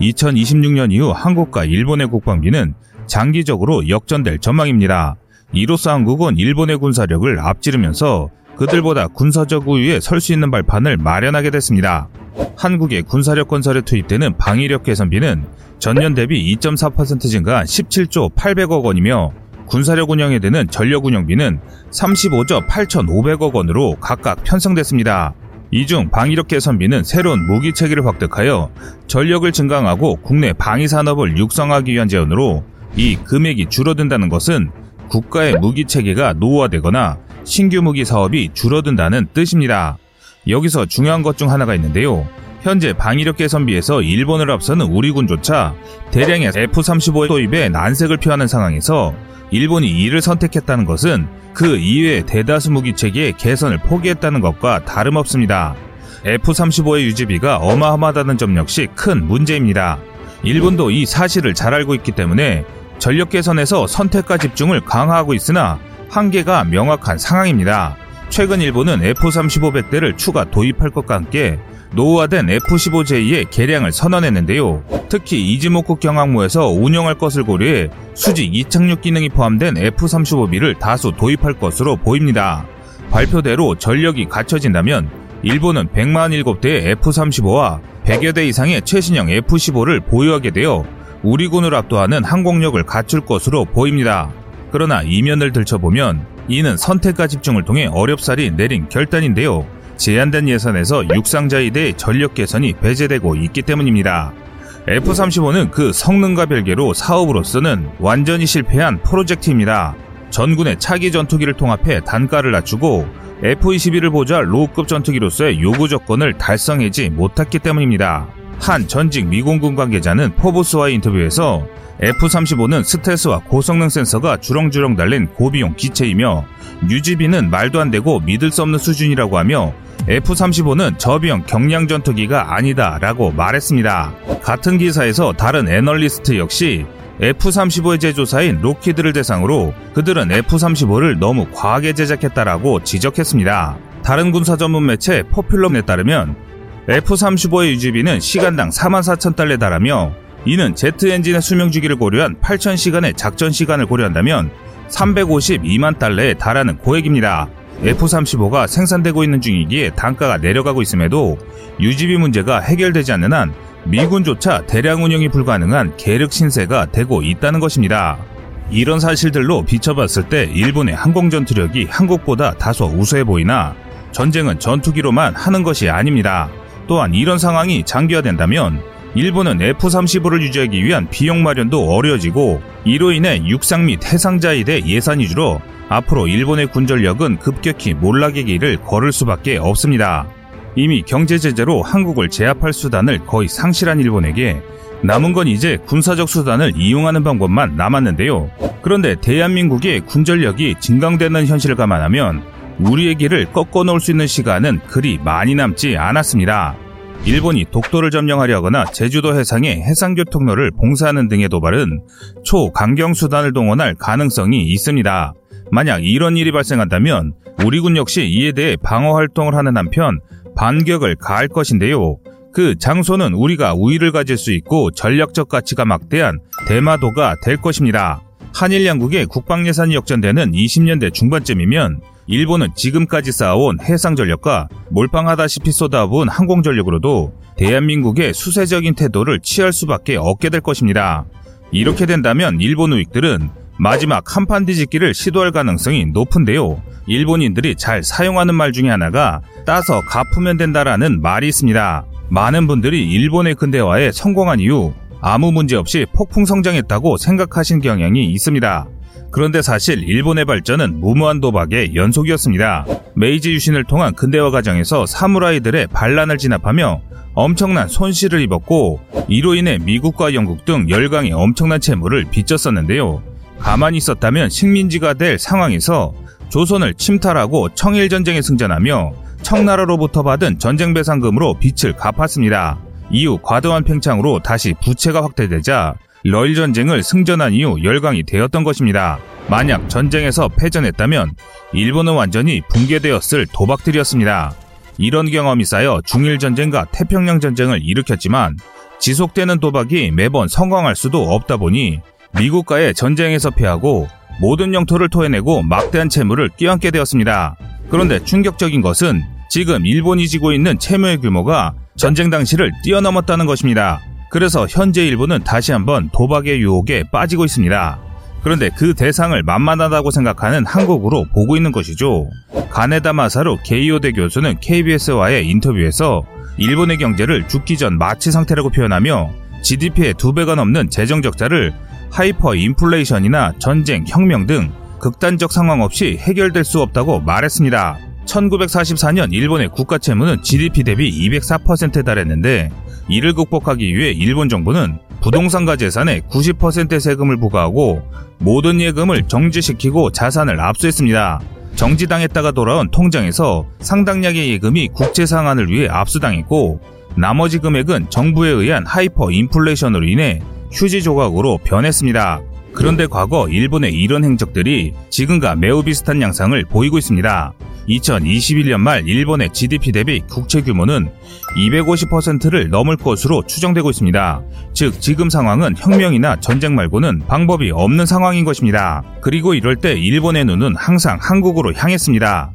2026년 이후 한국과 일본의 국방비는 장기적으로 역전될 전망입니다. 이로써 한국은 일본의 군사력을 앞지르면서 그들보다 군사적 우위에 설 수 있는 발판을 마련하게 됐습니다. 한국의 군사력 건설에 투입되는 방위력 개선비는 전년 대비 2.4% 증가한 17조 800억 원이며 군사력 운영에 드는 전력 운영비는 35조 8,500억 원으로 각각 편성됐습니다. 이중 방위력 개선비는 새로운 무기 체계를 획득하여 전력을 증강하고 국내 방위 산업을 육성하기 위한 제언으로 이 금액이 줄어든다는 것은 국가의 무기 체계가 노후화되거나 신규 무기 사업이 줄어든다는 뜻입니다. 여기서 중요한 것 중 하나가 있는데요. 현재 방위력 개선비에서 일본을 앞서는 우리 군조차 대량의 F-35 도입에 난색을 표하는 상황에서 일본이 이를 선택했다는 것은 그 이외의 대다수 무기 체계의 개선을 포기했다는 것과 다름없습니다. F-35의 유지비가 어마어마하다는 점 역시 큰 문제입니다. 일본도 이 사실을 잘 알고 있기 때문에 전력 개선에서 선택과 집중을 강화하고 있으나 한계가 명확한 상황입니다. 최근 일본은 F-3500대를 추가 도입할 것과 함께 노후화된 F-15J의 개량을 선언했는데요. 특히 이즈모쿠 경항모에서 운영할 것을 고려해 수직 이착륙 기능이 포함된 F-35B를 다수 도입할 것으로 보입니다. 발표대로 전력이 갖춰진다면 일본은 147대의 F-35와 100여 대 이상의 최신형 F-15를 보유하게 되어 우리 군을 압도하는 항공력을 갖출 것으로 보입니다. 그러나 이면을 들춰보면 이는 선택과 집중을 통해 어렵사리 내린 결단인데요. 제한된 예산에서 육상자위대 전력 개선이 배제되고 있기 때문입니다. F-35는 그 성능과 별개로 사업으로서는 완전히 실패한 프로젝트입니다. 전군의 차기 전투기를 통합해 단가를 낮추고 F-22를 보좌할 로우급 전투기로서의 요구 조건을 달성하지 못했기 때문입니다. 한 전직 미공군 관계자는 포브스와의 인터뷰에서 F-35는 스텔스와 고성능 센서가 주렁주렁 달린 고비용 기체이며 유지비는 말도 안 되고 믿을 수 없는 수준이라고 하며 F-35는 저비용 경량 전투기가 아니다 라고 말했습니다. 같은 기사에서 다른 애널리스트 역시 F-35의 제조사인 로키드를 대상으로 그들은 F-35를 너무 과하게 제작했다라고 지적했습니다. 다른 군사 전문 매체 포퓰럼에 따르면 F-35의 유지비는 시간당 4만 4천 달러에 달하며 이는 제트 엔진의 수명 주기를 고려한 8,000시간의 작전 시간을 고려한다면 352만 달러에 달하는 고액입니다. F-35가 생산되고 있는 중이기에 단가가 내려가고 있음에도 유지비 문제가 해결되지 않는 한 미군조차 대량 운영이 불가능한 계륵 신세가 되고 있다는 것입니다. 이런 사실들로 비춰봤을 때 일본의 항공 전투력이 한국보다 다소 우수해 보이나 전쟁은 전투기로만 하는 것이 아닙니다. 또한 이런 상황이 장기화된다면 일본은 F-35를 유지하기 위한 비용 마련도 어려워지고 이로 인해 육상 및 해상자위대 예산이 줄어 앞으로 일본의 군 전력은 급격히 몰락의 길을 걸을 수밖에 없습니다. 이미 경제 제재로 한국을 제압할 수단을 거의 상실한 일본에게 남은 건 이제 군사적 수단을 이용하는 방법만 남았는데요. 그런데 대한민국의 군전력이 증강되는 현실을 감안하면 우리의 길을 꺾어 놓을 수 있는 시간은 그리 많이 남지 않았습니다. 일본이 독도를 점령하려거나 제주도 해상의 해상교통로를 봉사하는 등의 도발은 초강경 수단을 동원할 가능성이 있습니다. 만약 이런 일이 발생한다면 우리 군 역시 이에 대해 방어 활동을 하는 한편 반격을 가할 것인데요. 그 장소는 우리가 우위를 가질 수 있고 전략적 가치가 막대한 대마도가 될 것입니다. 한일 양국의 국방 예산이 역전되는 20년대 중반쯤이면 일본은 지금까지 쌓아온 해상 전력과 몰빵하다시피 쏟아부은 항공 전력으로도 대한민국의 수세적인 태도를 취할 수밖에 없게 될 것입니다. 이렇게 된다면 일본 우익들은 마지막 한판 뒤집기를 시도할 가능성이 높은데요. 일본인들이 잘 사용하는 말 중에 하나가 따서 갚으면 된다라는 말이 있습니다. 많은 분들이 일본의 근대화에 성공한 이후 아무 문제 없이 폭풍 성장했다고 생각하신 경향이 있습니다. 그런데 사실 일본의 발전은 무모한 도박의 연속이었습니다. 메이지 유신을 통한 근대화 과정에서 사무라이들의 반란을 진압하며 엄청난 손실을 입었고 이로 인해 미국과 영국 등 열강의 엄청난 채무를 빚졌었는데요. 가만히 있었다면 식민지가 될 상황에서 조선을 침탈하고 청일전쟁에 승전하며 청나라로부터 받은 전쟁 배상금으로 빚을 갚았습니다. 이후 과도한 팽창으로 다시 부채가 확대되자 러일 전쟁을 승전한 이후 열강이 되었던 것입니다. 만약 전쟁에서 패전했다면 일본은 완전히 붕괴되었을 도박들이었습니다. 이런 경험이 쌓여 중일 전쟁과 태평양 전쟁을 일으켰지만 지속되는 도박이 매번 성공할 수도 없다 보니 미국과의 전쟁에서 패하고 모든 영토를 토해내고 막대한 채무를 끼얹게 되었습니다. 그런데 충격적인 것은 지금 일본이 지고 있는 채무의 규모가 전쟁 당시를 뛰어넘었다는 것입니다. 그래서 현재 일본은 다시 한번 도박의 유혹에 빠지고 있습니다. 그런데 그 대상을 만만하다고 생각하는 한국으로 보고 있는 것이죠. 가네다 마사루 게이오대 교수는 KBS와의 인터뷰에서 일본의 경제를 죽기 전 마취 상태라고 표현하며 GDP의 두 배가 넘는 재정 적자를 하이퍼 인플레이션이나 전쟁, 혁명 등 극단적 상황 없이 해결될 수 없다고 말했습니다. 1944년 일본의 국가 채무는 GDP 대비 204%에 달했는데 이를 극복하기 위해 일본 정부는 부동산과 재산에 90%의 세금을 부과하고 모든 예금을 정지시키고 자산을 압수했습니다. 정지당했다가 돌아온 통장에서 상당량의 예금이 국채 상환을 위해 압수당했고 나머지 금액은 정부에 의한 하이퍼 인플레이션으로 인해 휴지 조각으로 변했습니다. 그런데 과거 일본의 이런 행적들이 지금과 매우 비슷한 양상을 보이고 있습니다. 2021년 말 일본의 GDP 대비 국채 규모는 250%를 넘을 것으로 추정되고 있습니다. 즉, 지금 상황은 혁명이나 전쟁 말고는 방법이 없는 상황인 것입니다. 그리고 이럴 때 일본의 눈은 항상 한국으로 향했습니다.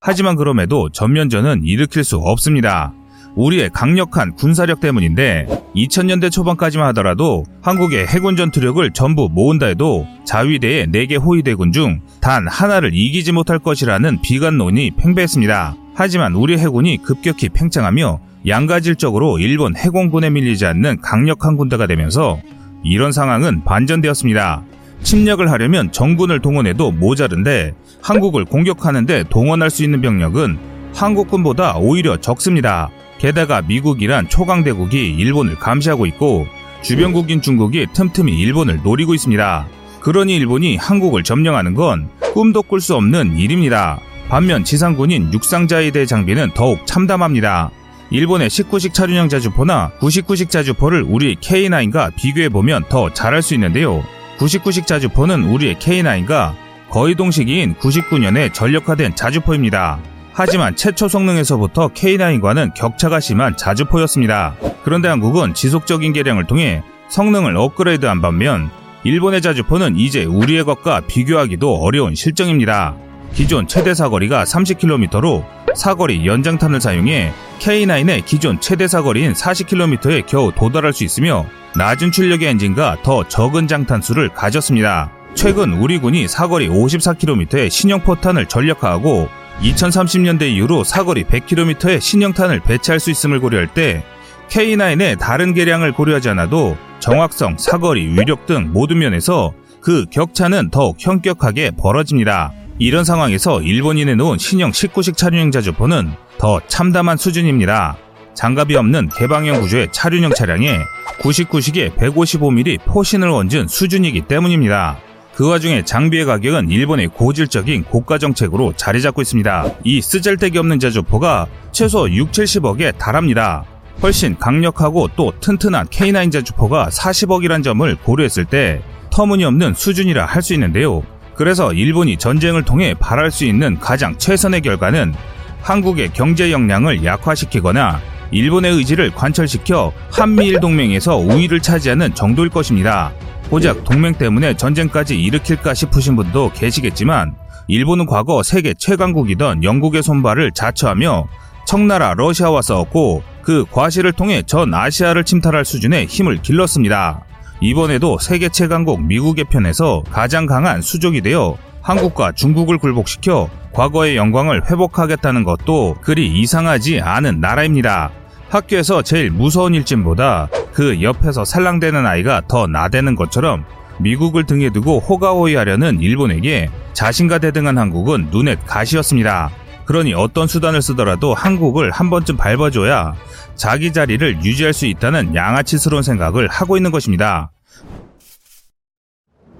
하지만 그럼에도 전면전은 일으킬 수 없습니다. 우리의 강력한 군사력 때문인데 2000년대 초반까지만 하더라도 한국의 해군 전투력을 전부 모은다 해도 자위대의 4개 호위대군 중 단 하나를 이기지 못할 것이라는 비관론이 팽배했습니다. 하지만 우리 해군이 급격히 팽창하며 양가질적으로 일본 해공군에 밀리지 않는 강력한 군대가 되면서 이런 상황은 반전되었습니다. 침략을 하려면 정군을 동원해도 모자른데 한국을 공격하는데 동원할 수 있는 병력은 한국군보다 오히려 적습니다. 게다가 미국이란 초강대국이 일본을 감시하고 있고 주변국인 중국이 틈틈이 일본을 노리고 있습니다. 그러니 일본이 한국을 점령하는 건 꿈도 꿀 수 없는 일입니다. 반면 지상군인 육상자위대 장비는 더욱 참담합니다. 일본의 19식 차륜형 자주포나 99식 자주포를 우리 K9과 비교해보면 더 잘할 수 있는데요. 99식 자주포는 우리의 K9과 거의 동시기인 99년에 전력화된 자주포입니다. 하지만 최초 성능에서부터 K9과는 격차가 심한 자주 포였습니다. 그런데 한국은 지속적인 개량을 통해 성능을 업그레이드한 반면 일본의 자주포는 이제 우리의 것과 비교하기도 어려운 실정입니다. 기존 최대 사거리가 30km로 사거리 연장탄을 사용해 K9의 기존 최대 사거리인 40km에 겨우 도달할 수 있으며 낮은 출력의 엔진과 더 적은 장탄수를 가졌습니다. 최근 우리 군이 사거리 54km의 신형 포탄을 전력화하고 2030년대 이후로 사거리 100km의 신형탄을 배치할 수 있음을 고려할 때 K9의 다른 개량을 고려하지 않아도 정확성, 사거리, 위력 등 모든 면에서 그 격차는 더욱 현격하게 벌어집니다. 이런 상황에서 일본이 내놓은 신형 19식 차륜형 자주포는 더 참담한 수준입니다. 장갑이 없는 개방형 구조의 차륜형 차량에 99식의 155mm 포신을 얹은 수준이기 때문입니다. 그 와중에 장비의 가격은 일본의 고질적인 고가 정책으로 자리 잡고 있습니다. 이 쓰잘데기 없는 자주포가 최소 6, 70억에 달합니다. 훨씬 강력하고 또 튼튼한 K9 자주포가 40억이란 점을 고려했을 때 터무니없는 수준이라 할 수 있는데요. 그래서 일본이 전쟁을 통해 발할 수 있는 가장 최선의 결과는 한국의 경제 역량을 약화시키거나 일본의 의지를 관철시켜 한미일 동맹에서 우위를 차지하는 정도일 것입니다. 고작 동맹 때문에 전쟁까지 일으킬까 싶으신 분도 계시겠지만 일본은 과거 세계 최강국이던 영국의 손발을 자처하며 청나라 러시아와 싸웠고 그 과실을 통해 전 아시아를 침탈할 수준의 힘을 길렀습니다. 이번에도 세계 최강국 미국의 편에서 가장 강한 수족이 되어 한국과 중국을 굴복시켜 과거의 영광을 회복하겠다는 것도 그리 이상하지 않은 나라입니다. 학교에서 제일 무서운 일진보다 그 옆에서 살랑대는 아이가 더 나대는 것처럼 미국을 등에 두고 호가호위하려는 일본에게 자신과 대등한 한국은 눈에 가시였습니다. 그러니 어떤 수단을 쓰더라도 한국을 한 번쯤 밟아줘야 자기 자리를 유지할 수 있다는 양아치스러운 생각을 하고 있는 것입니다.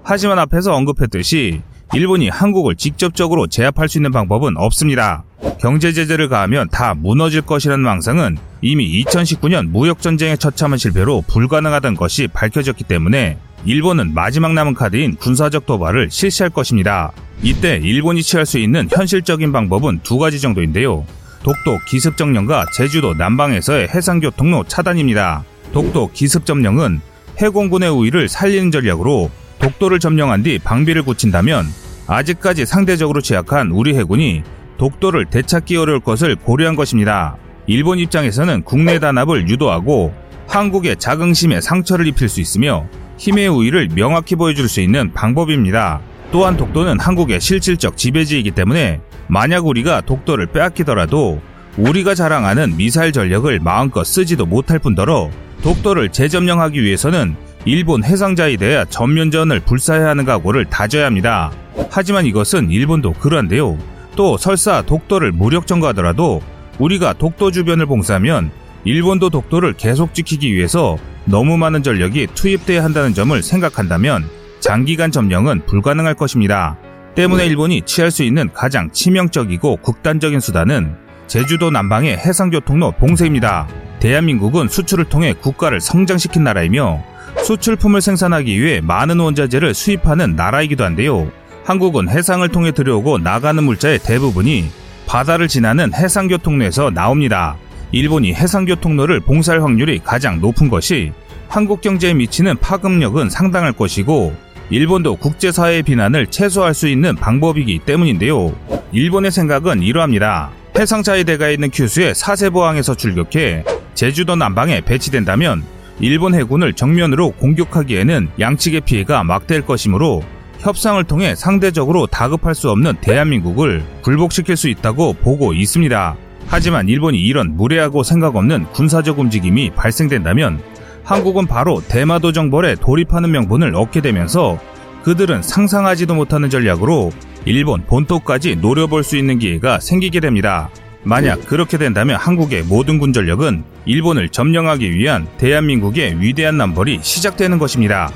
하지만 앞에서 언급했듯이 일본이 한국을 직접적으로 제압할 수 있는 방법은 없습니다. 경제 제재를 가하면 다 무너질 것이라는 망상은 이미 2019년 무역 전쟁의 처참한 실패로 불가능하다는 것이 밝혀졌기 때문에 일본은 마지막 남은 카드인 군사적 도발을 실시할 것입니다. 이때 일본이 취할 수 있는 현실적인 방법은 두 가지 정도인데요. 독도 기습점령과 제주도 남방에서의 해상교통로 차단입니다. 독도 기습점령은 해공군의 우위를 살리는 전략으로 독도를 점령한 뒤 방비를 고친다면 아직까지 상대적으로 취약한 우리 해군이 독도를 되찾기 어려울 것을 고려한 것입니다. 일본 입장에서는 국내 단합을 유도하고 한국의 자긍심에 상처를 입힐 수 있으며 힘의 우위를 명확히 보여줄 수 있는 방법입니다. 또한 독도는 한국의 실질적 지배지이기 때문에 만약 우리가 독도를 빼앗기더라도 우리가 자랑하는 미사일 전력을 마음껏 쓰지도 못할 뿐더러 독도를 재점령하기 위해서는 일본 해상자에 대해 전면전을 불사해야 하는 각오를 다져야 합니다. 하지만 이것은 일본도 그러한데요. 또 설사 독도를 무력 점거하더라도 우리가 독도 주변을 봉사하면 일본도 독도를 계속 지키기 위해서 너무 많은 전력이 투입돼야 한다는 점을 생각한다면 장기간 점령은 불가능할 것입니다. 때문에 일본이 취할 수 있는 가장 치명적이고 극단적인 수단은 제주도 남방의 해상교통로 봉쇄입니다. 대한민국은 수출을 통해 국가를 성장시킨 나라이며 수출품을 생산하기 위해 많은 원자재를 수입하는 나라이기도 한데요. 한국은 해상을 통해 들여오고 나가는 물자의 대부분이 바다를 지나는 해상교통로에서 나옵니다. 일본이 해상교통로를 봉사할 확률이 가장 높은 것이 한국 경제에 미치는 파급력은 상당할 것이고 일본도 국제사회의 비난을 최소화할 수 있는 방법이기 때문인데요. 일본의 생각은 이러합니다. 해상자위대가 있는 큐슈의 사세보항에서 출격해 제주도 남방에 배치된다면 일본 해군을 정면으로 공격하기에는 양측의 피해가 막대할 것이므로 협상을 통해 상대적으로 다급할 수 없는 대한민국을 굴복시킬 수 있다고 보고 있습니다. 하지만 일본이 이런 무례하고 생각 없는 군사적 움직임이 발생된다면 한국은 바로 대마도 정벌에 돌입하는 명분을 얻게 되면서 그들은 상상하지도 못하는 전략으로 일본 본토까지 노려볼 수 있는 기회가 생기게 됩니다. 만약 그렇게 된다면 한국의 모든 군전력은 일본을 점령하기 위한 대한민국의 위대한 남벌이 시작되는 것입니다.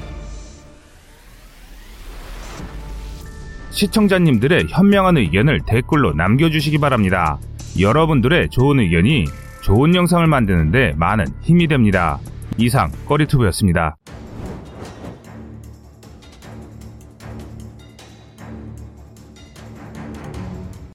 시청자님들의 현명한 의견을 댓글로 남겨주시기 바랍니다. 여러분들의 좋은 의견이 좋은 영상을 만드는데 많은 힘이 됩니다. 이상 꺼리투브였습니다.